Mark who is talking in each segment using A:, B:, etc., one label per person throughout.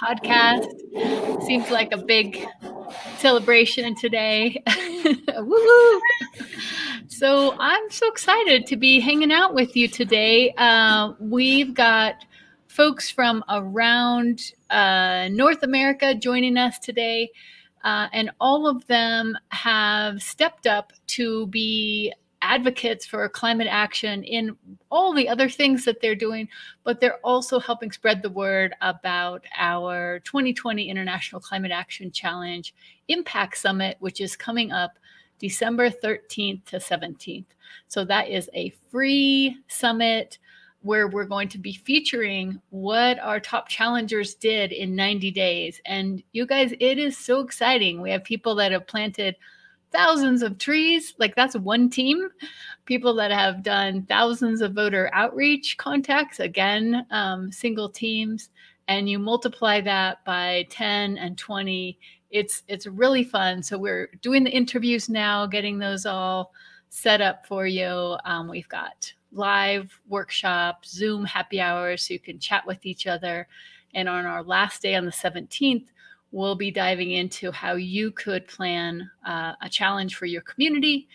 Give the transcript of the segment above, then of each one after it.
A: podcast. Seems like a big celebration today. Woo! So I'm so excited to be hanging out with you today. Uh, we've got folks from around uh, North America joining us today, uh, and all of them have stepped up to be advocates for climate action in all the other things that they're doing, but they're also helping spread the word about our 2020 International Climate Action Challenge Impact Summit, which is coming up December 13th to 17th. So that is a free summit where we're going to be featuring what our top challengers did in 90 days. And you guys, it is so exciting. We have people that have planted thousands of trees. Like that's one team. People that have done thousands of voter outreach contacts, again, um, single teams, and you multiply that by 10 and 20. It's it's really fun. So we're doing the interviews now, getting those all set up for you. Um, we've got live workshop, Zoom happy hours, so you can chat with each other. And on our last day on the 17th, we'll be diving into how you could plan uh, a challenge for your community.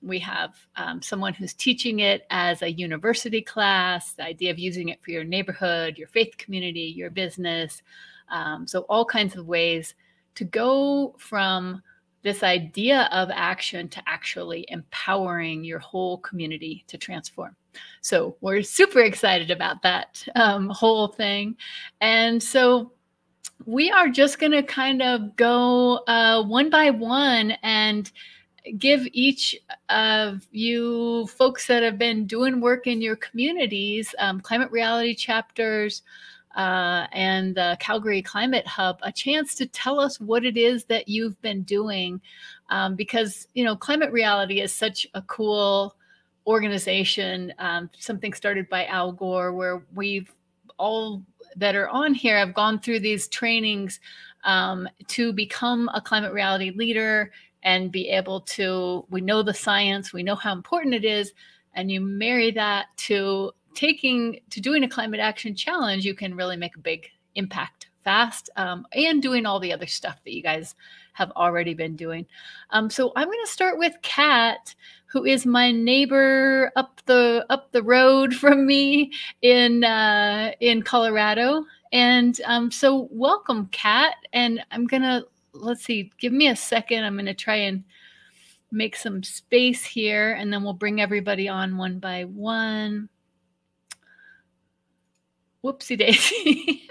A: We have um, someone who's teaching it as a university class, the idea of using it for your neighborhood, your faith community, your business. Um, so, all kinds of ways to go from this idea of action to actually empowering your whole community to transform. So, we're super excited about that um, whole thing. And so, we are just going to kind of go uh, one by one and give each of you folks that have been doing work in your communities, um, climate reality chapters, uh, and the Calgary Climate Hub a chance to tell us what it is that you've been doing. Um, because, you know, Climate Reality is such a cool organization, um, something started by Al Gore, where we've all that are on here have gone through these trainings um, to become a climate reality leader and be able to we know the science we know how important it is and you marry that to taking to doing a climate action challenge you can really make a big impact fast um, and doing all the other stuff that you guys have already been doing. Um, so i'm going to start with kat who is my neighbor up the up the road from me in uh, in Colorado. And um, so, welcome, Kat. And I'm gonna let's see. Give me a second. I'm gonna try and make some space here, and then we'll bring everybody on one by one. Whoopsie daisy.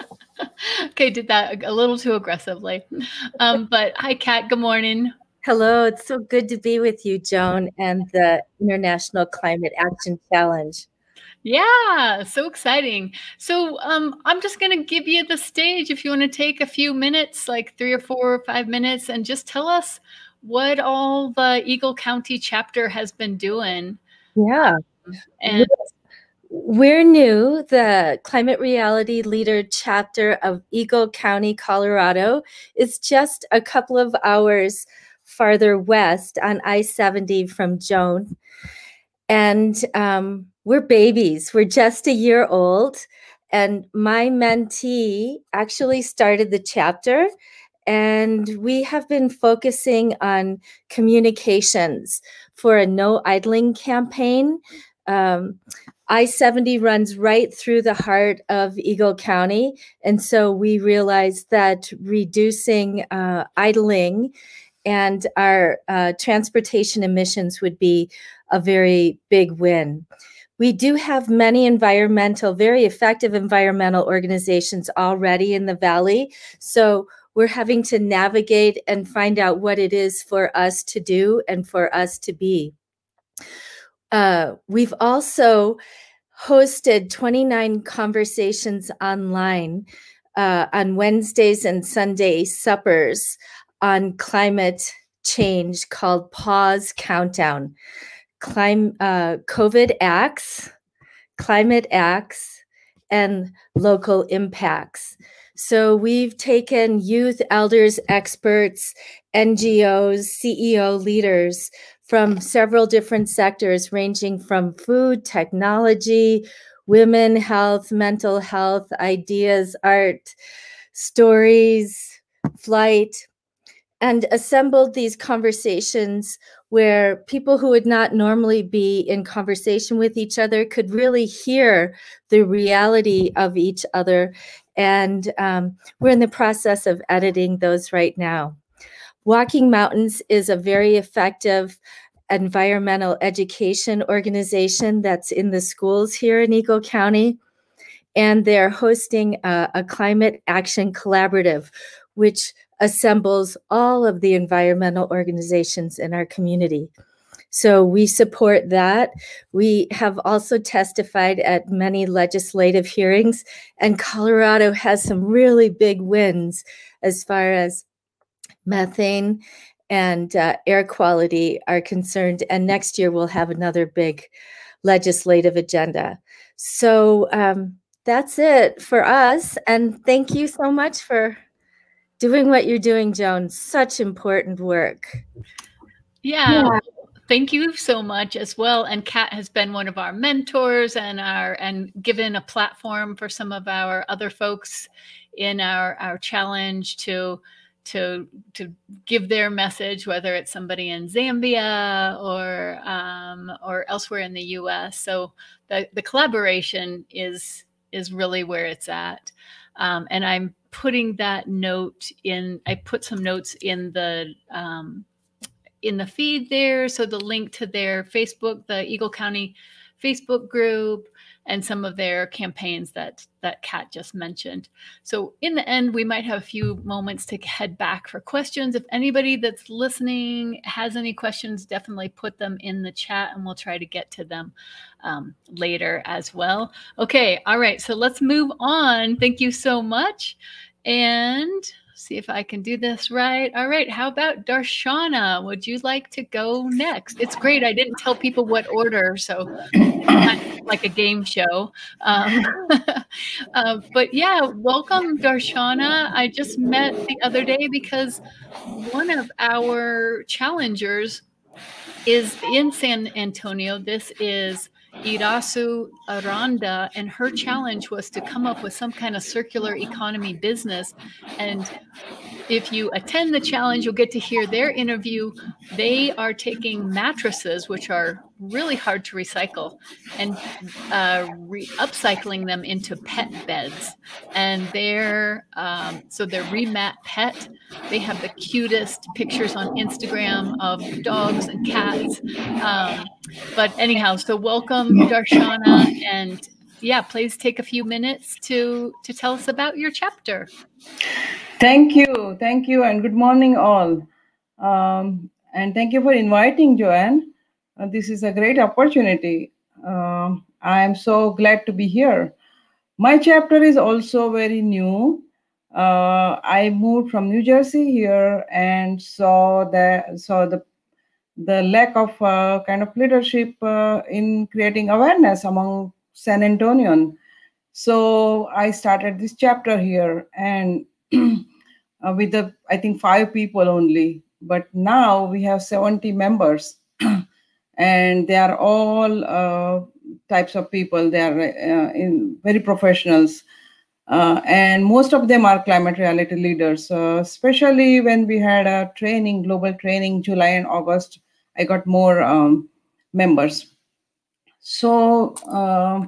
A: okay, did that a little too aggressively. Um, but hi, Kat. Good morning.
B: Hello, it's so good to be with you, Joan, and the International Climate Action Challenge.
A: Yeah, so exciting. So um, I'm just going to give you the stage if you want to take a few minutes, like three or four or five minutes, and just tell us what all the Eagle County chapter has been doing.
B: Yeah. And we're new, the Climate Reality Leader chapter of Eagle County, Colorado is just a couple of hours farther west on I 70 from Joan. And um, we're babies, we're just a year old. And my mentee actually started the chapter, and we have been focusing on communications for a no idling campaign. Um, I 70 runs right through the heart of Eagle County. And so we realized that reducing uh, idling and our uh, transportation emissions would be a very big win. We do have many environmental, very effective environmental organizations already in the valley. So we're having to navigate and find out what it is for us to do and for us to be. Uh, we've also hosted 29 conversations online uh, on Wednesdays and Sunday suppers on climate change called Pause Countdown. Clim- uh, COVID acts, climate acts, and local impacts. So we've taken youth, elders, experts, NGOs, CEO leaders from several different sectors, ranging from food, technology. women health, mental health, ideas, art, stories, flight, and assembled these conversations where people who would not normally be in conversation with each other could really hear the reality of each other. And um, we're in the process of editing those right now. Walking Mountains is a very effective environmental education organization that's in the schools here in Eagle County. And they're hosting a, a climate action collaborative, which assembles all of the environmental organizations in our community. So we support that. We have also testified at many legislative hearings, and Colorado has some really big wins as far as methane and uh, air quality are concerned. And next year we'll have another big legislative agenda. So um, that's it for us. And thank you so much for doing what you're doing, Joan. Such important work.
A: Yeah. yeah. Thank you so much as well. And Kat has been one of our mentors and our and given a platform for some of our other folks in our our challenge to to to give their message, whether it's somebody in Zambia or um, or elsewhere in the U.S. So the the collaboration is is really where it's at, um, and I'm putting that note in. I put some notes in the um, in the feed there, so the link to their Facebook, the Eagle County Facebook group, and some of their campaigns that that Kat just mentioned. So in the end, we might have a few moments to head back for questions. If anybody that's listening has any questions, definitely put them in the chat and we'll try to get to them um, later as well. Okay, all right, so let's move on. Thank you so much. And see if I can do this right. All right. How about Darshana? Would you like to go next? It's great. I didn't tell people what order, so like a game show. Um, uh, but yeah, welcome, Darshana. I just met the other day because one of our challengers is in San Antonio. This is Irasu Aranda, and her challenge was to come up with some kind of circular economy business. And if you attend the challenge, you'll get to hear their interview. They are taking mattresses, which are really hard to recycle, and uh, re- upcycling them into pet beds. And they're um, so they're remat pet. They have the cutest pictures on Instagram of dogs and cats. Um, but anyhow, so welcome, Darshana, and yeah, please take a few minutes to to tell us about your chapter.
C: Thank you, thank you, and good morning, all. Um, and thank you for inviting Joanne. Uh, this is a great opportunity. Uh, I am so glad to be here. My chapter is also very new. Uh, I moved from New Jersey here and saw the saw the the lack of uh, kind of leadership uh, in creating awareness among San Antonian. So I started this chapter here and uh, with the I think five people only, but now we have 70 members and they are all uh, types of people. They are uh, in very professionals. Uh, and most of them are climate reality leaders, especially when we had a training, global training, July and August, I got more um, members. So, uh,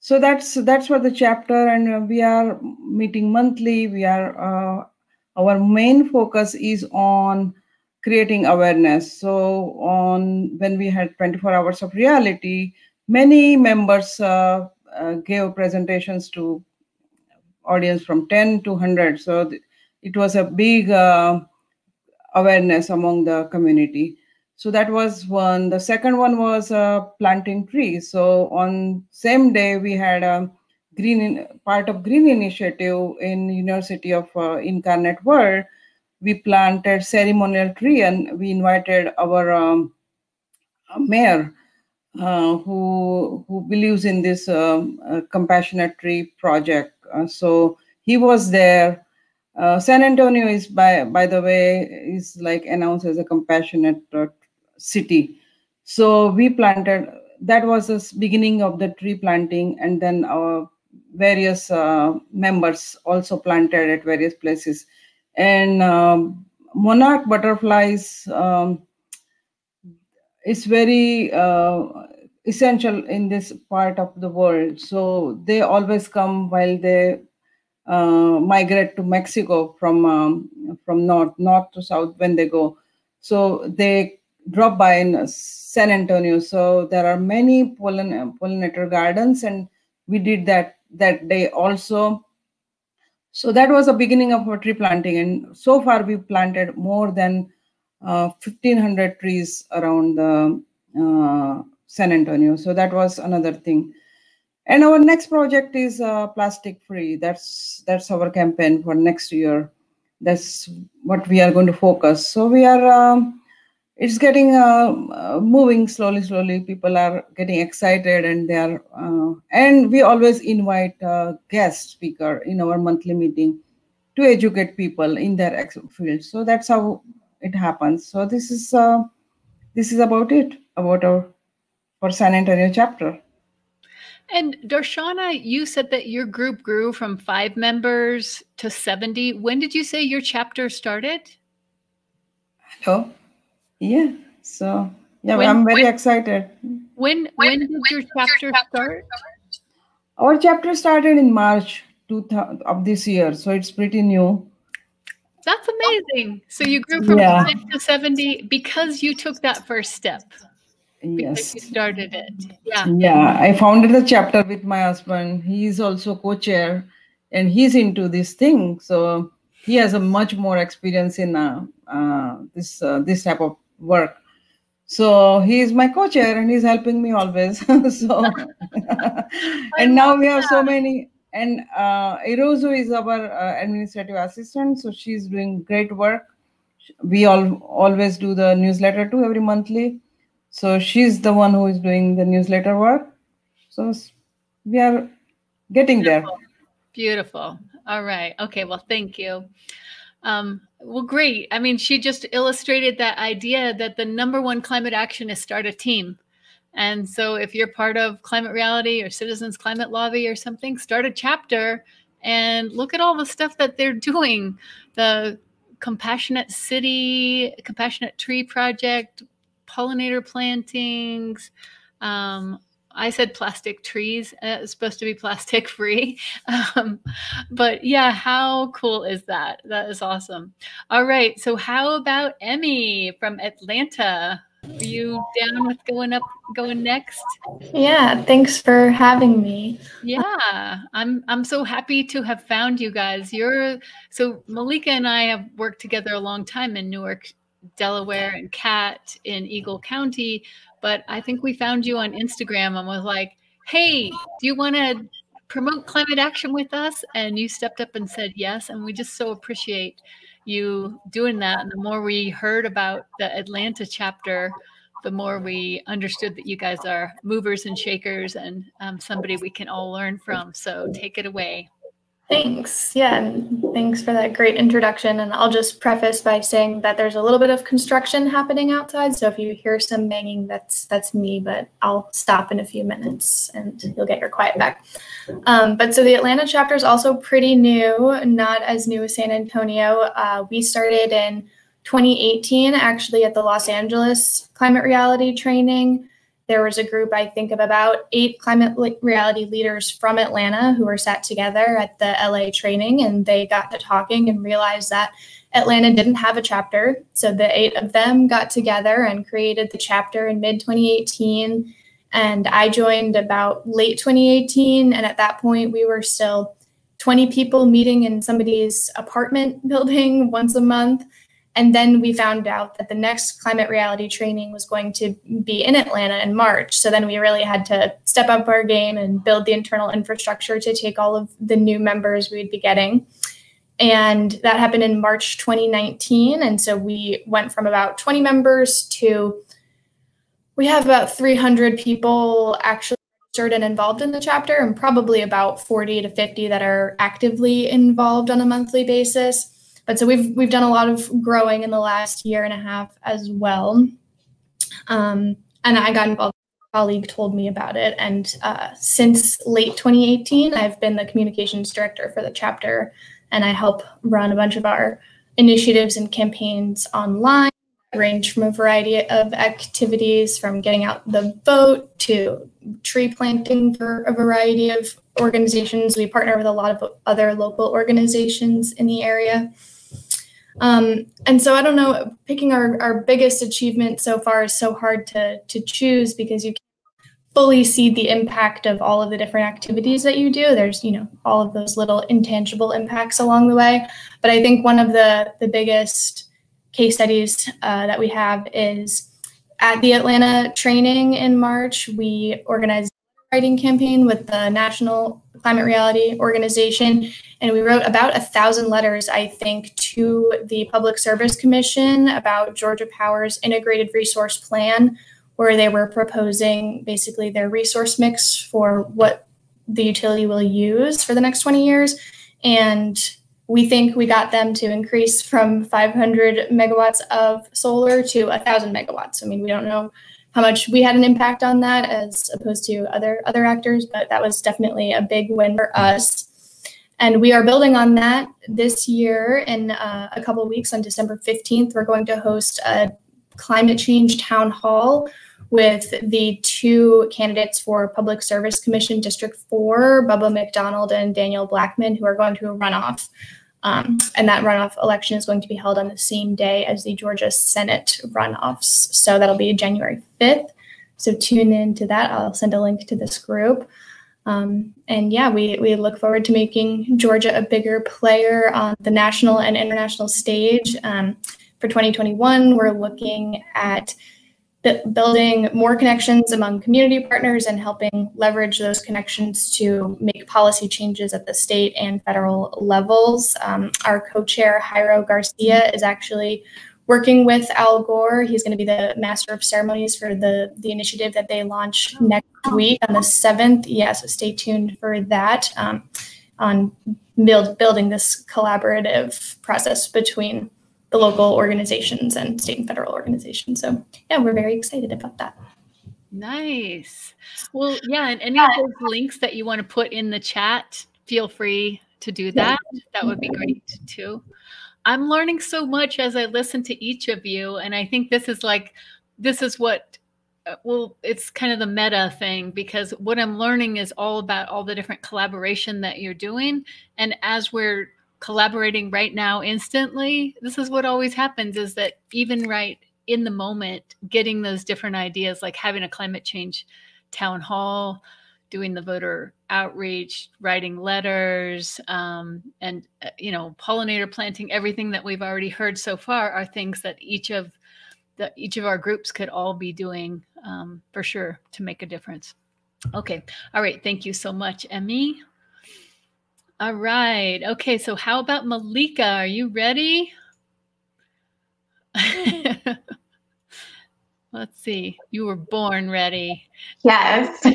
C: so that's that's what the chapter, and we are meeting monthly. We are uh, our main focus is on creating awareness. So on when we had 24 hours of reality, many members uh, uh, gave presentations to audience from 10 to 100. So it was a big uh, awareness among the community. So that was one. The second one was uh, planting trees. So on same day we had a green in, part of green initiative in University of uh, Incarnate Word we planted ceremonial tree and we invited our um, mayor uh, who who believes in this um, uh, compassionate tree project. Uh, so he was there. Uh, San Antonio is by by the way is like announced as a compassionate uh, city. So we planted that was the beginning of the tree planting, and then our various uh, members also planted at various places. And um, monarch butterflies um, is very uh, essential in this part of the world. So they always come while they uh, migrate to Mexico from um, from north north to south when they go. So they drop by in San Antonio. So there are many pollen pollinator gardens, and we did that that day also. So that was the beginning of our tree planting, and so far we planted more than uh, 1,500 trees around the uh, San Antonio. So that was another thing and our next project is uh, plastic free that's that's our campaign for next year that's what we are going to focus so we are um, it's getting uh, uh, moving slowly slowly people are getting excited and they are uh, and we always invite a guest speaker in our monthly meeting to educate people in their field so that's how it happens so this is uh, this is about it about our for san antonio chapter
A: and Darshana, you said that your group grew from five members to 70. When did you say your chapter started?
C: Hello. Yeah. So yeah, when, I'm very
A: when,
C: excited.
A: When when, did your chapter start?
C: Our chapter started in March of this year, so it's pretty new.
A: That's amazing. So you grew from yeah. five to 70 because you took that first step
C: yes
A: you started it yeah
C: yeah i founded the chapter with my husband he's also co-chair and he's into this thing so he has a much more experience in uh, uh, this uh, this type of work so he's my co-chair and he's helping me always so and now we have that. so many and uh, Irozu is our uh, administrative assistant so she's doing great work we all always do the newsletter too every monthly so she's the one who is doing the newsletter work. So we are getting
A: Beautiful.
C: there.
A: Beautiful. All right. Okay. Well, thank you. Um, well, great. I mean, she just illustrated that idea that the number one climate action is start a team. And so if you're part of Climate Reality or Citizens Climate Lobby or something, start a chapter and look at all the stuff that they're doing. The Compassionate City, Compassionate Tree Project, pollinator plantings. Um, I said plastic trees. Uh, it's supposed to be plastic free. Um, but yeah, how cool is that? That is awesome. All right. So, how about Emmy from Atlanta? Are you down with going up, going next?
D: Yeah, thanks for having me.
A: Yeah, I'm I'm so happy to have found you guys. You're so Malika and I have worked together a long time in Newark Delaware and Kat in Eagle County. But I think we found you on Instagram and was like, hey, do you want to promote climate action with us? And you stepped up and said yes. And we just so appreciate you doing that. And the more we heard about the Atlanta chapter, the more we understood that you guys are movers and shakers and um, somebody we can all learn from. So take it away.
D: Thanks. Yeah, and thanks for that great introduction. And I'll just preface by saying that there's a little bit of construction happening outside. So if you hear some banging, that's that's me, but I'll stop in a few minutes and you'll get your quiet back. Um, but so the Atlanta chapter is also pretty new, not as new as San Antonio. Uh, we started in 2018, actually at the Los Angeles Climate Reality Training there was a group, I think, of about eight climate reality leaders from Atlanta who were sat together at the LA training and they got to talking and realized that Atlanta didn't have a chapter. So the eight of them got together and created the chapter in mid 2018. And I joined about late 2018. And at that point, we were still 20 people meeting in somebody's apartment building once a month. And then we found out that the next climate reality training was going to be in Atlanta in March. So then we really had to step up our game and build the internal infrastructure to take all of the new members we'd be getting. And that happened in March 2019. And so we went from about 20 members to we have about 300 people actually registered and involved in the chapter, and probably about 40 to 50 that are actively involved on a monthly basis. But so we've we've done a lot of growing in the last year and a half as well. Um, and I got involved A colleague told me about it. And uh, since late 2018, I've been the communications director for the chapter, and I help run a bunch of our initiatives and campaigns online, range from a variety of activities from getting out the vote to tree planting for a variety of organizations. We partner with a lot of other local organizations in the area. Um, and so I don't know, picking our, our biggest achievement so far is so hard to, to choose because you can fully see the impact of all of the different activities that you do. There's, you know, all of those little intangible impacts along the way. But I think one of the, the biggest case studies uh, that we have is at the Atlanta training in March, we organized a writing campaign with the National Climate Reality Organization. And we wrote about a thousand letters, I think, to the Public Service Commission about Georgia Power's integrated resource plan, where they were proposing basically their resource mix for what the utility will use for the next 20 years. And we think we got them to increase from 500 megawatts of solar to 1,000 megawatts. I mean, we don't know how much we had an impact on that as opposed to other other actors, but that was definitely a big win for us. And we are building on that this year. In uh, a couple weeks, on December 15th, we're going to host a climate change town hall with the two candidates for Public Service Commission District 4, Bubba McDonald and Daniel Blackman, who are going to run off. Um, and that runoff election is going to be held on the same day as the Georgia Senate runoffs. So that'll be January 5th. So tune in to that. I'll send a link to this group. Um, and yeah, we, we look forward to making Georgia a bigger player on the national and international stage. Um, for 2021, we're looking at building more connections among community partners and helping leverage those connections to make policy changes at the state and federal levels. Um, our co-chair, Jairo Garcia, is actually working with Al Gore. He's going to be the master of ceremonies for the, the initiative that they launch next week on the 7th. Yeah, so stay tuned for that um, on build, building this collaborative process between the local organizations and state and federal organizations. So yeah, we're very excited about that.
A: Nice. Well, yeah, and any of those links that you want to put in the chat, feel free to do that. That would be great too. I'm learning so much as I listen to each of you, and I think this is like this is what uh, well it's kind of the meta thing because what i'm learning is all about all the different collaboration that you're doing and as we're collaborating right now instantly this is what always happens is that even right in the moment getting those different ideas like having a climate change town hall doing the voter outreach writing letters um, and uh, you know pollinator planting everything that we've already heard so far are things that each of the each of our groups could all be doing um, for sure to make a difference. Okay all right thank you so much emmy all right. Okay. So, how about Malika? Are you ready? Let's see. You were born ready.
E: Yes.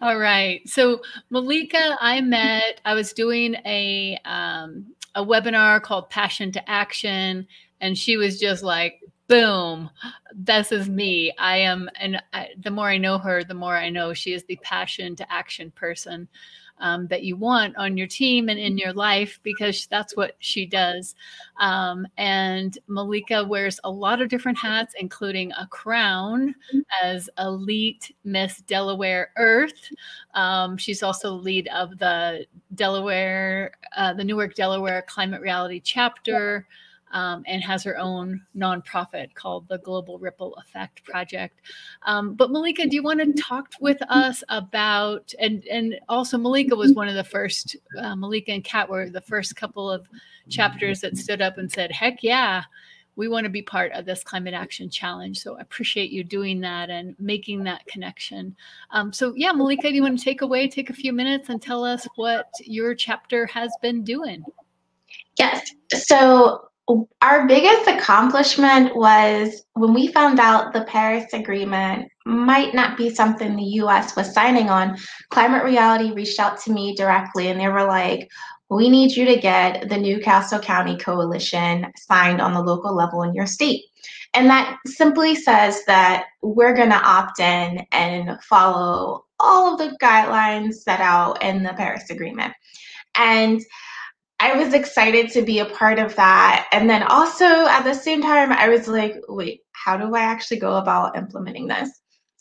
A: All right. So, Malika, I met. I was doing a um, a webinar called Passion to Action, and she was just like, "Boom, this is me. I am." And I, the more I know her, the more I know she is the passion to action person um, that you want on your team and in your life because that's what she does. Um, and Malika wears a lot of different hats, including a crown as Elite Miss Delaware Earth. Um, she's also lead of the Delaware, uh, the Newark Delaware Climate Reality Chapter um, and has her own nonprofit called the Global Ripple Effect Project. Um, but Malika, do you want to talk with us about and and also Malika was one of the first. Uh, Malika and Kat were the first couple of chapters that stood up and said, "Heck yeah." We want to be part of this climate action challenge. So I appreciate you doing that and making that connection. Um, so, yeah, Malika, do you want to take away, take a few minutes and tell us what your chapter has been doing?
E: Yes. So our biggest accomplishment was when we found out the Paris Agreement might not be something the US was signing on. Climate Reality reached out to me directly and they were like, we need you to get the New Castle County Coalition signed on the local level in your state. And that simply says that we're going to opt in and follow all of the guidelines set out in the Paris Agreement. And I was excited to be a part of that. And then also at the same time, I was like, wait, how do I actually go about implementing this?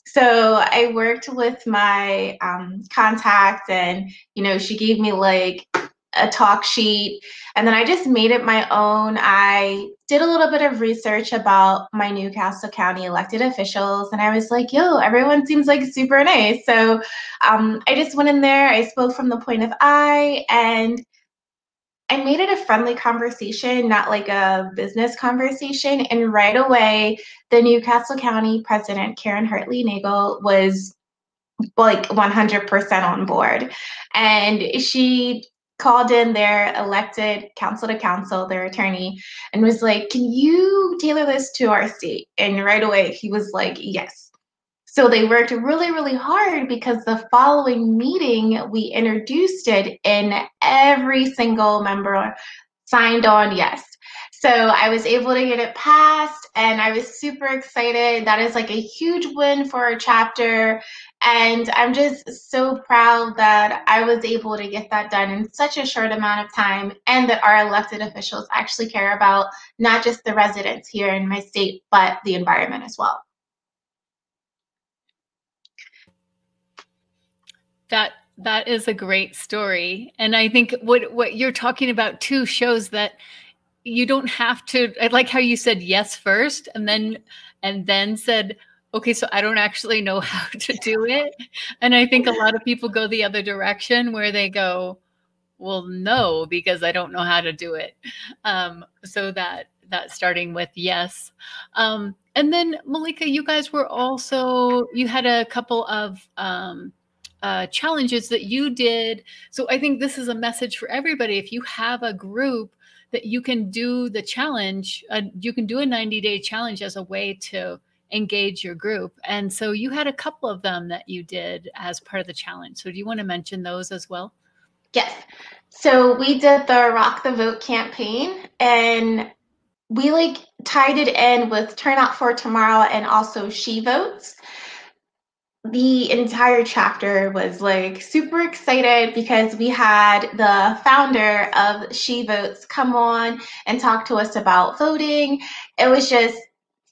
E: So I worked with my um, contact, and you know, she gave me like a talk sheet, and then I just made it my own. I did a little bit of research about my New Castle County elected officials, and I was like, yo, everyone seems like super nice. So um, I just went in there, I spoke from the point of I, and I made it a friendly conversation, not like a business conversation. And right away, the New Castle County president, Karen Hartley Nagle, was like 100% on board. And she called in their elected council to council, their attorney, and was like, Can you tailor this to our state? And right away, he was like, Yes. So they worked really, really hard because the following meeting, we introduced it and every single member signed on yes. So I was able to get it passed and I was super excited. That is like a huge win for our chapter. And I'm just so proud that I was able to get that done in such a short amount of time and that our elected officials actually care about not just the residents here in my state, but the environment as well.
A: That that is a great story. And I think what what you're talking about too shows that you don't have to I like how you said yes first and then and then said okay so I don't actually know how to do it. And I think a lot of people go the other direction where they go well no because I don't know how to do it. Um so that that starting with yes. Um and then Malika you guys were also you had a couple of um uh, challenges that you did. So I think this is a message for everybody. If you have a group that you can do the challenge, uh, you can do a 90 day challenge as a way to engage your group. And so you had a couple of them that you did as part of the challenge. So do you want to mention those as well?
E: Yes. So we did the Rock the Vote campaign and we like tied it in with Turnout for Tomorrow and also She Votes the entire chapter was like super excited because we had the founder of She Votes come on and talk to us about voting. It was just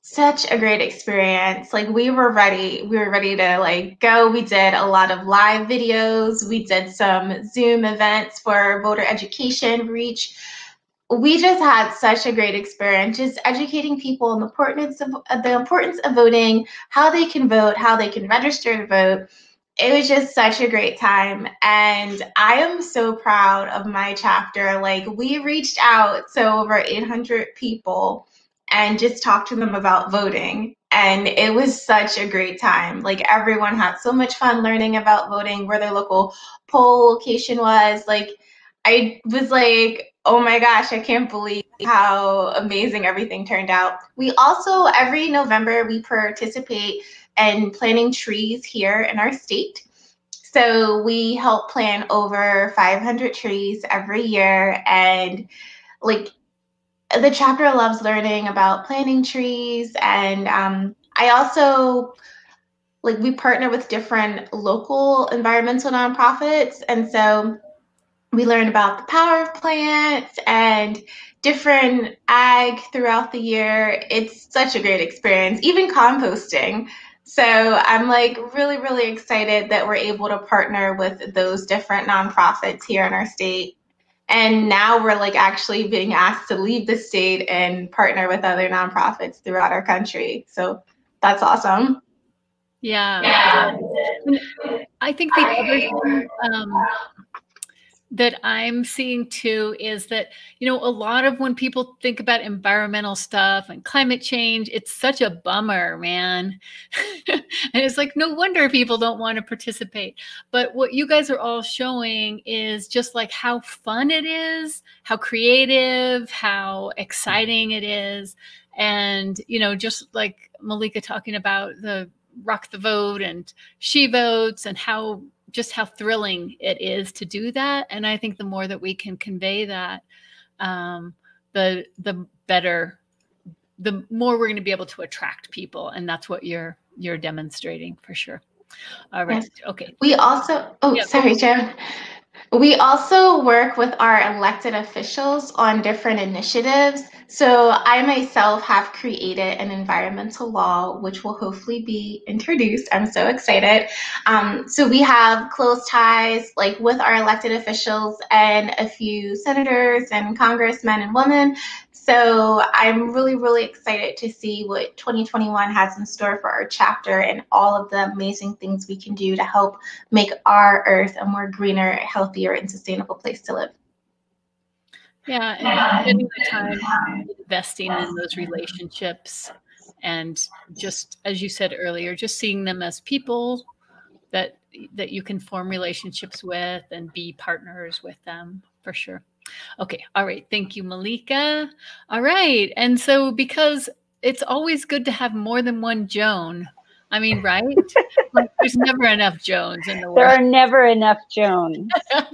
E: such a great experience. Like we were ready. We were ready to like go. We did a lot of live videos. We did some Zoom events for voter education reach we just had such a great experience just educating people on the importance of the importance of voting, how they can vote, how they can register to vote. It was just such a great time and I am so proud of my chapter. Like we reached out to over 800 people and just talked to them about voting and it was such a great time. Like everyone had so much fun learning about voting, where their local poll location was. Like I was like oh my gosh, I can't believe how amazing everything turned out. We also, every November, we participate in planting trees here in our state. So we help plant over 500 trees every year. And like the chapter loves learning about planting trees. And um, I also like we partner with different local environmental nonprofits. And so we learn about the power of plants and different ag throughout the year. It's such a great experience, even composting. So I'm like really, really excited that we're able to partner with those different nonprofits here in our state. And now we're like actually being asked to leave the state and partner with other nonprofits throughout our country. So that's awesome.
A: Yeah. yeah. I think the other thing, um, that I'm seeing too is that, you know, a lot of when people think about environmental stuff and climate change, it's such a bummer, man. and it's like, no wonder people don't want to participate. But what you guys are all showing is just like how fun it is, how creative, how exciting it is. And, you know, just like Malika talking about the rock the vote and she votes and how just how thrilling it is to do that. And I think the more that we can convey that, um, the the better the more we're going to be able to attract people, and that's what you're you're demonstrating for sure. All right. Yes. Okay.
E: We also. Oh, sorry, Joe. We also work with our elected officials on different initiatives. So I myself have created an environmental law, which will hopefully be introduced. I'm so excited. Um, so we have close ties like with our elected officials and a few senators and congressmen and women so I'm really, really excited to see what 2021 has in store for our chapter and all of the amazing things we can do to help make our earth a more greener, healthier, and sustainable place to live.
A: Yeah, and spending the time investing in those relationships and just as you said earlier, just seeing them as people that that you can form relationships with and be partners with them for sure. Okay. All right. Thank you, Malika. All right. And so, because it's always good to have more than one Joan. I mean, right? like, there's never enough Joans in the world.
F: There are never enough Joans.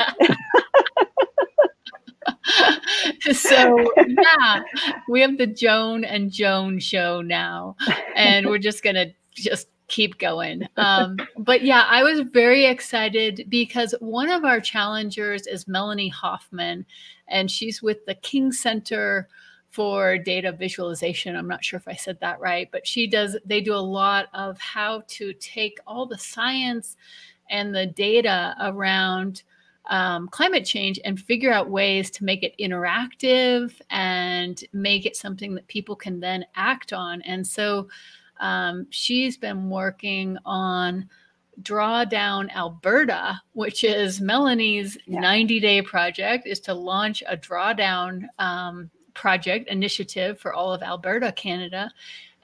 A: so yeah, we have the Joan and Joan show now, and we're just gonna just keep going. Um, but yeah, I was very excited because one of our challengers is Melanie Hoffman, and she's with the King Center for Data Visualization. I'm not sure if I said that right, but she does, they do a lot of how to take all the science and the data around um, climate change and figure out ways to make it interactive and make it something that people can then act on. And so um, she's been working on Drawdown Alberta, which is Melanie's yeah. 90 day project, is to launch a drawdown um, project initiative for all of Alberta, Canada.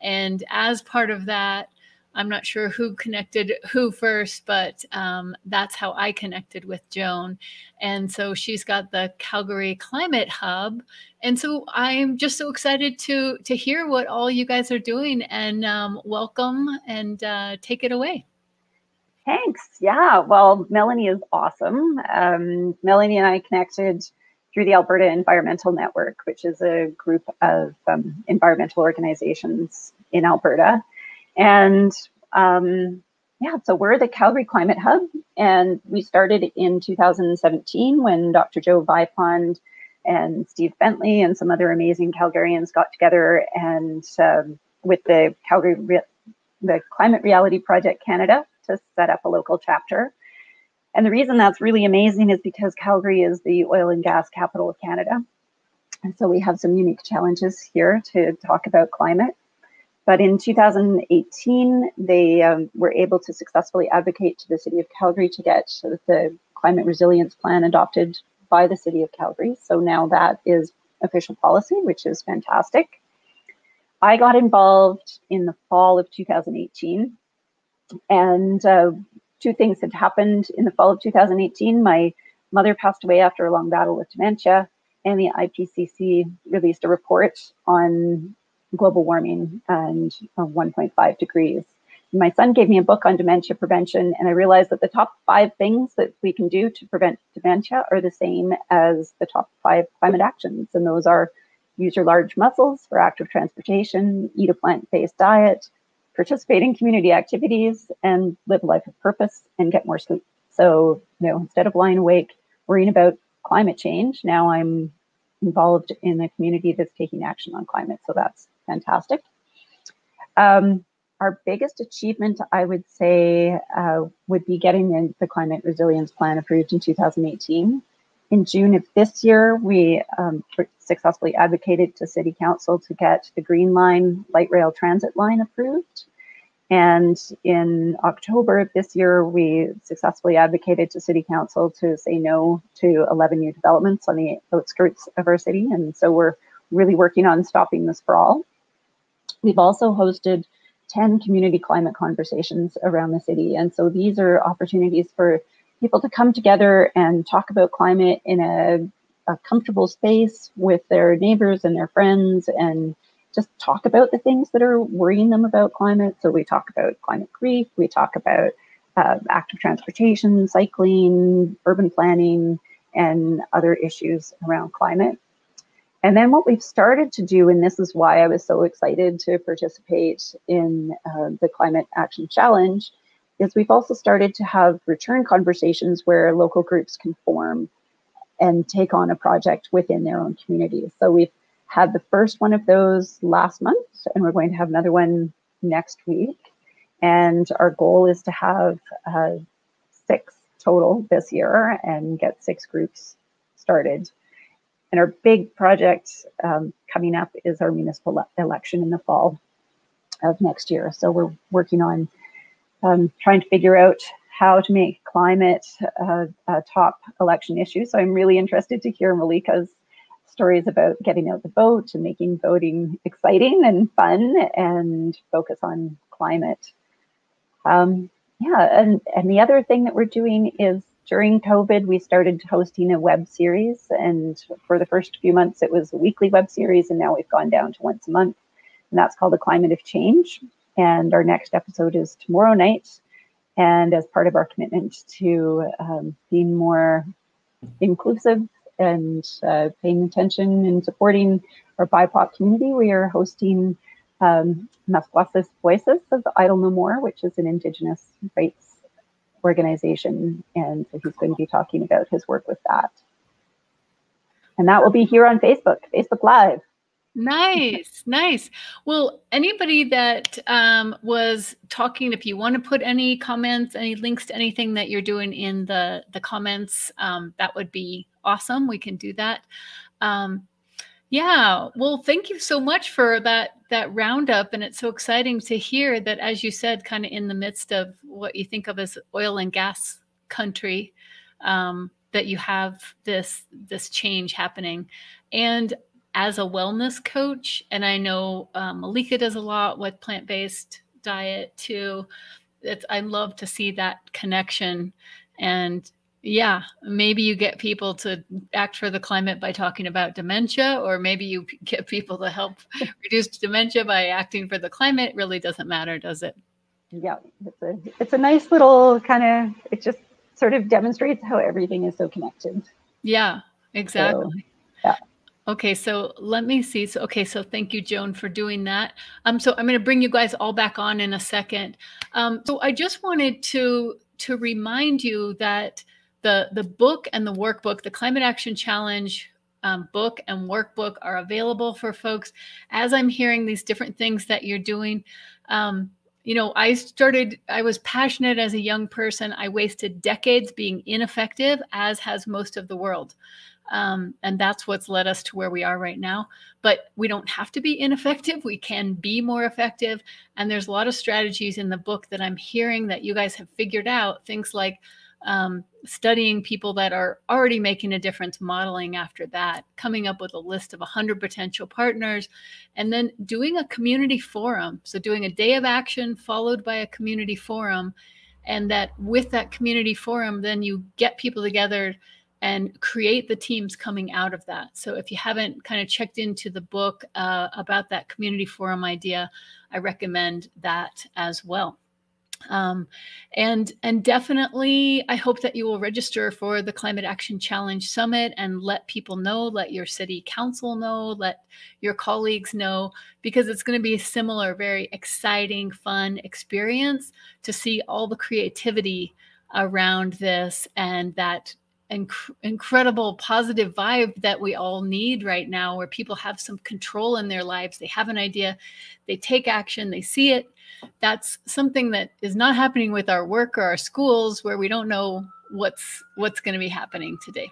A: And as part of that, I'm not sure who connected who first, but um, that's how I connected with Joan. And so she's got the Calgary Climate Hub. And so I'm just so excited to to hear what all you guys are doing and um, welcome and uh, take it away.
F: Thanks. Yeah. Well, Melanie is awesome. Um, Melanie and I connected through the Alberta Environmental Network, which is a group of um, environmental organizations in Alberta. And um, yeah, so we're the Calgary Climate Hub, and we started in 2017 when Dr. Joe Vipond and Steve Bentley and some other amazing Calgarians got together and um, with the Calgary Re- the Climate Reality Project Canada to set up a local chapter. And the reason that's really amazing is because Calgary is the oil and gas capital of Canada. And so we have some unique challenges here to talk about climate. But in 2018, they um, were able to successfully advocate to the City of Calgary to get the climate resilience plan adopted by the City of Calgary. So now that is official policy, which is fantastic. I got involved in the fall of 2018, and uh, two things had happened in the fall of 2018. My mother passed away after a long battle with dementia, and the IPCC released a report on global warming and uh, 1.5 degrees. My son gave me a book on dementia prevention, and I realized that the top five things that we can do to prevent dementia are the same as the top five climate actions. And those are use your large muscles for active transportation, eat a plant based diet, participate in community activities, and live a life of purpose and get more sleep. So, you know, instead of lying awake worrying about climate change, now I'm involved in a community that's taking action on climate. So that's fantastic. Um, our biggest achievement, I would say, uh, would be getting the, the, Climate Resilience Plan approved in 2018. In June of this year, we um, successfully advocated to City Council to get the Green Line light rail transit line approved. And in October of this year, we successfully advocated to City Council to say no to 11 new developments on the outskirts of our city. And so we're really working on stopping the sprawl. We've also hosted 10 community climate conversations around the city. And so these are opportunities for people to come together and talk about climate in a, a comfortable space with their neighbors and their friends and just talk about the things that are worrying them about climate. So we talk about climate grief, we talk about uh, active transportation, cycling, urban planning, and other issues around climate. And then what we've started to do, and this is why I was so excited to participate in uh, the Climate Action Challenge, is we've also started to have return conversations where local groups can form and take on a project within their own communities. So we've had the first one of those last month, and we're going to have another one next week. And our goal is to have uh, six total this year and get six groups started and our big project um, coming up is our municipal election in the fall of next year. So we're working on um, trying to figure out how to make climate uh, a top election issue. So I'm really interested to hear Malika's stories about getting out the vote and making voting exciting and fun and focus on climate. Um, yeah, and, and the other thing that we're doing is during COVID, we started hosting a web series. And for the first few months, it was a weekly web series. And now we've gone down to once a month. And that's called The Climate of Change. And our next episode is tomorrow night. And as part of our commitment to um, being more inclusive and uh, paying attention and supporting our BIPOC community, we are hosting um, Voices of Idle No More, which is an Indigenous rights organization. And so he's going to be talking about his work with that. And that will be here on Facebook, Facebook Live.
A: Nice, nice. Well, anybody that um, was talking, if you want to put any comments, any links to anything that you're doing in the the comments, um, that would be awesome. We can do that. Um, yeah. Well, thank you so much for that that roundup and it's so exciting to hear that as you said kind of in the midst of what you think of as oil and gas country um, that you have this this change happening. And as a wellness coach and i know um, malika does a lot with plant-based diet too it's i love to see that connection and yeah, maybe you get people to act for the climate by talking about dementia, or maybe you get people to help reduce dementia by acting for the climate. It really doesn't matter, does it?
F: Yeah, it's a it's a nice little kind of it just sort of demonstrates how everything is so connected.
A: Yeah, exactly.
F: So, yeah.
A: Okay, so let me see. So okay, so thank you, Joan, for doing that. Um, so I'm going to bring you guys all back on in a second. Um, so I just wanted to to remind you that the the book and the workbook, the Climate Action Challenge um, book and workbook are available for folks. As I'm hearing these different things that you're doing, um, you know, I started, I was passionate as a young person. I wasted decades being ineffective, as has most of the world. Um, and that's what's led us to where we are right now. But we don't have to be ineffective. We can be more effective. And there's a lot of strategies in the book that I'm hearing that you guys have figured out. Things like um, studying people that are already making a difference, modeling after that, coming up with a list of 100 potential partners, and then doing a community forum. So, doing a day of action followed by a community forum. And that with that community forum, then you get people together and create the teams coming out of that. So, if you haven't kind of checked into the book uh, about that community forum idea, I recommend that as well. Um, and and definitely, I hope that you will register for the Climate Action Challenge Summit and let people know, let your city council know, let your colleagues know, because it's going to be a similar, very exciting, fun experience to see all the creativity around this and that inc- incredible positive vibe that we all need right now, where people have some control in their lives. They have an idea, they take action, they see it. That's something that is not happening with our work or our schools, where we don't know what's what's going to be happening today.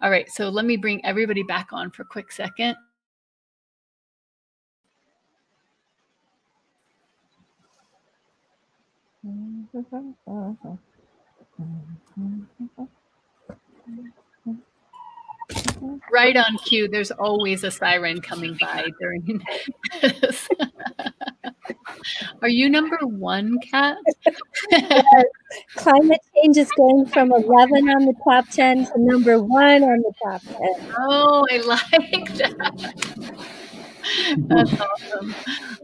A: All right, so let me bring everybody back on for a quick second. Right on cue. There's always a siren coming by during this. Are you number one, Kat?
B: Climate change is going from 11 on the top 10 to number one on the top 10.
A: Oh, I like that. That's awesome.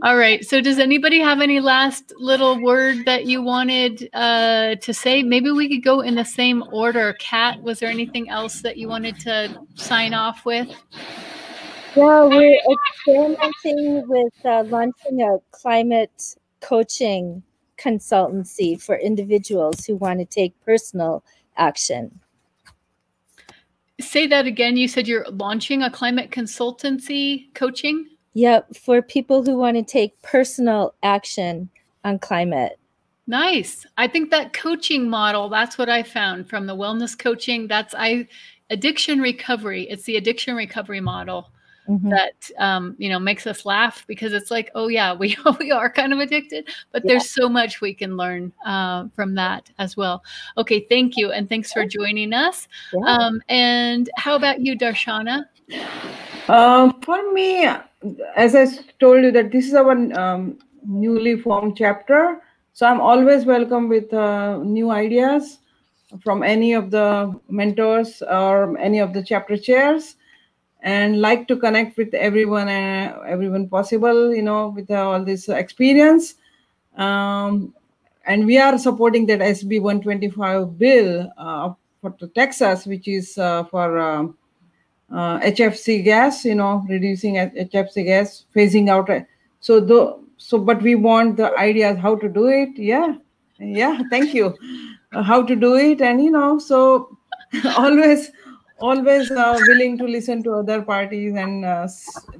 A: All right. So, does anybody have any last little word that you wanted uh, to say? Maybe we could go in the same order. Kat, was there anything else that you wanted to sign off with?
B: Yeah, we're experimenting with uh, launching a climate coaching consultancy for individuals who want to take personal action.
A: Say that again. You said you're launching a climate consultancy coaching?
B: Yep, for people who want to take personal action on climate.
A: Nice. I think that coaching model, that's what I found from the wellness coaching. That's I addiction recovery. It's the addiction recovery model mm-hmm. that um, you know makes us laugh because it's like, oh yeah, we we are kind of addicted, but yeah. there's so much we can learn uh, from that as well. Okay, thank you, and thanks for joining us. Yeah. Um, and how about you, Darshana?
C: Uh, for me, as I told you, that this is our um, newly formed chapter. So I'm always welcome with uh, new ideas from any of the mentors or any of the chapter chairs and like to connect with everyone uh, everyone possible you know with uh, all this experience. Um, and we are supporting that sb 125 bill uh, for texas which is uh, for hfc uh, gas you know reducing hfc gas phasing out. So though so but we want the ideas how to do it. Yeah. Yeah. Thank you. How to do it. And you know so always always uh, willing to listen to other parties and uh,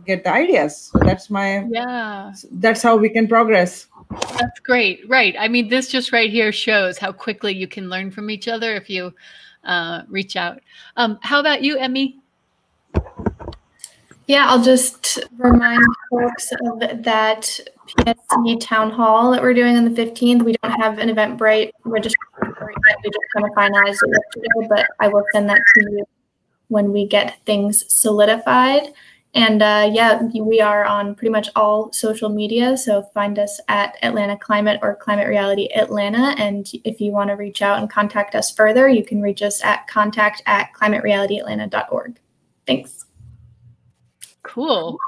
C: get the ideas. So that's my
A: yeah.
C: that's how we can progress.
A: That's great. Right. I mean this just right here shows how quickly you can learn from each other if you uh, reach out. Um, how about you emmy?
D: Yeah i'll just remind folks of that PSC town hall that we're doing on the 15th. We don't have an Eventbrite registration yet. We just kind of finalized it yesterday, but I will send that to you when we get things solidified. And uh, yeah, we are on pretty much all social media. So find us at Atlanta Climate or Climate Reality Atlanta. And if you want to reach out and contact us further, you can reach us at contact at climaterealityatlanta.org. Thanks.
A: Cool.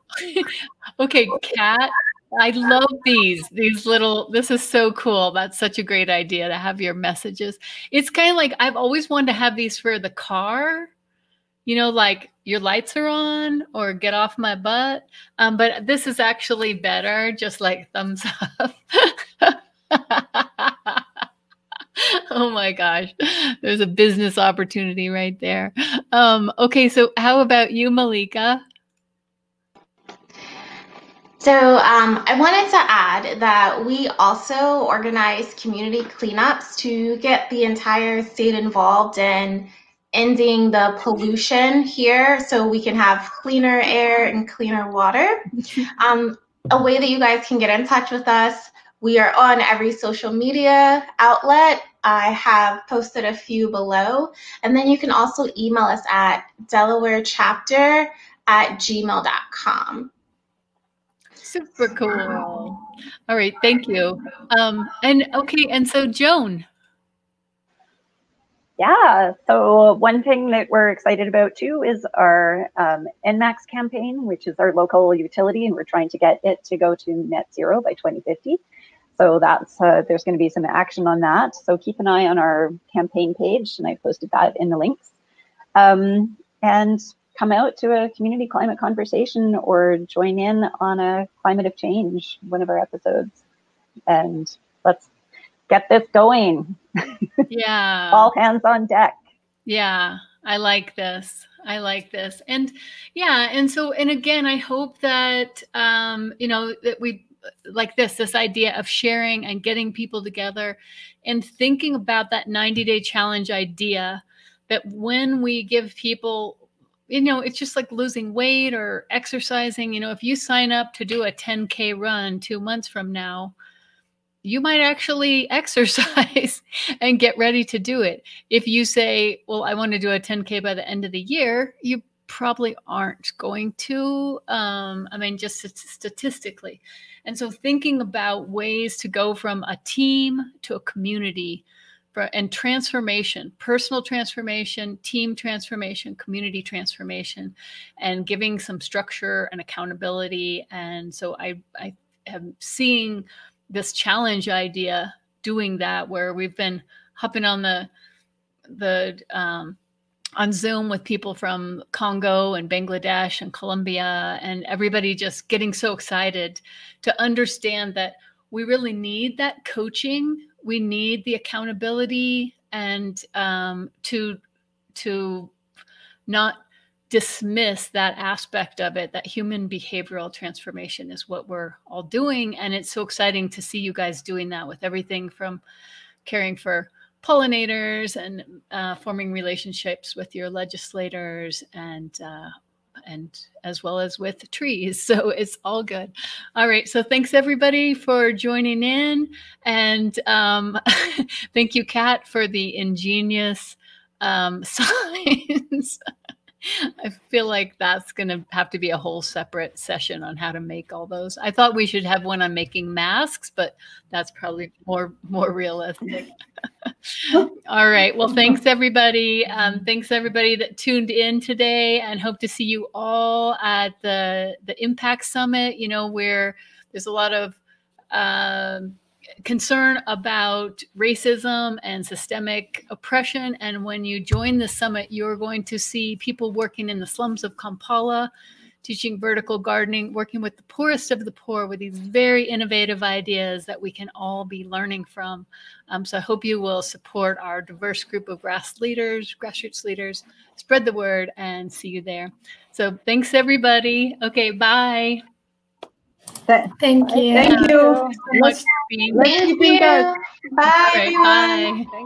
A: okay, Kat, I love these, these little, this is so cool. That's such a great idea to have your messages. It's kind of like I've always wanted to have these for the car you know, like your lights are on or get off my butt. Um, but this is actually better, just like thumbs up. oh my gosh, there's a business opportunity right there. Um, okay, so how about you, Malika?
E: So um, I wanted to add that we also organize community cleanups to get the entire state involved in ending the pollution here so we can have cleaner air and cleaner water. Um, a way that you guys can get in touch with us, we are on every social media outlet. I have posted a few below. And then you can also email us at delawarechapter at gmail.com.
A: Super cool. All right, thank you. Um, and okay, and so Joan,
F: yeah, so one thing that we're excited about too is our um, ENMAX campaign, which is our local utility, and we're trying to get it to go to net zero by 2050. So that's uh, there's going to be some action on that. So keep an eye on our campaign page, and I posted that in the links. Um, and come out to a community climate conversation or join in on a climate of change, one of our episodes, and let's get this going.
A: Yeah.
F: All hands on deck.
A: Yeah. I like this. I like this. And yeah, and so and again, I hope that um, you know, that we like this this idea of sharing and getting people together and thinking about that 90 day challenge idea that when we give people you know it's just like losing weight or exercising you know if you sign up to do a 10k run 2 months from now you might actually exercise and get ready to do it. If you say, Well, I want to do a 10K by the end of the year, you probably aren't going to. Um, I mean, just statistically. And so, thinking about ways to go from a team to a community for, and transformation, personal transformation, team transformation, community transformation, and giving some structure and accountability. And so, I, I am seeing this challenge idea doing that where we've been hopping on the the um, on Zoom with people from Congo and Bangladesh and Colombia, and everybody just getting so excited to understand that we really need that coaching. We need the accountability and um, to to not dismiss that aspect of it that human behavioral transformation is what we're all doing and it's so exciting to see you guys doing that with everything from caring for pollinators and uh, forming relationships with your legislators and uh, and as well as with trees. So it's all good. All right. So thanks everybody for joining in, and um, thank you, Kat, for the ingenious um, signs. I feel like that's going to have to be a whole separate session on how to make all those. I thought we should have one on making masks, but that's probably more more realistic. all right. Well, thanks everybody. Um, thanks everybody that tuned in today, and hope to see you all at the the Impact Summit. You know where there's a lot of um, concern about racism and systemic oppression. And when you join the summit, you're going to see people working in the slums of Kampala, teaching vertical gardening, working with the poorest of the poor with these very innovative ideas that we can all be learning from. Um, so I hope you will support our diverse group of grass leaders, grassroots leaders, spread the word, and see you there. So thanks, everybody. Okay, bye.
D: Thank you.
C: Thank you.
A: Thank you so much
C: Let's,
A: for being
C: let's keep in touch.
E: Bye,
A: All right,
E: everyone.
A: bye.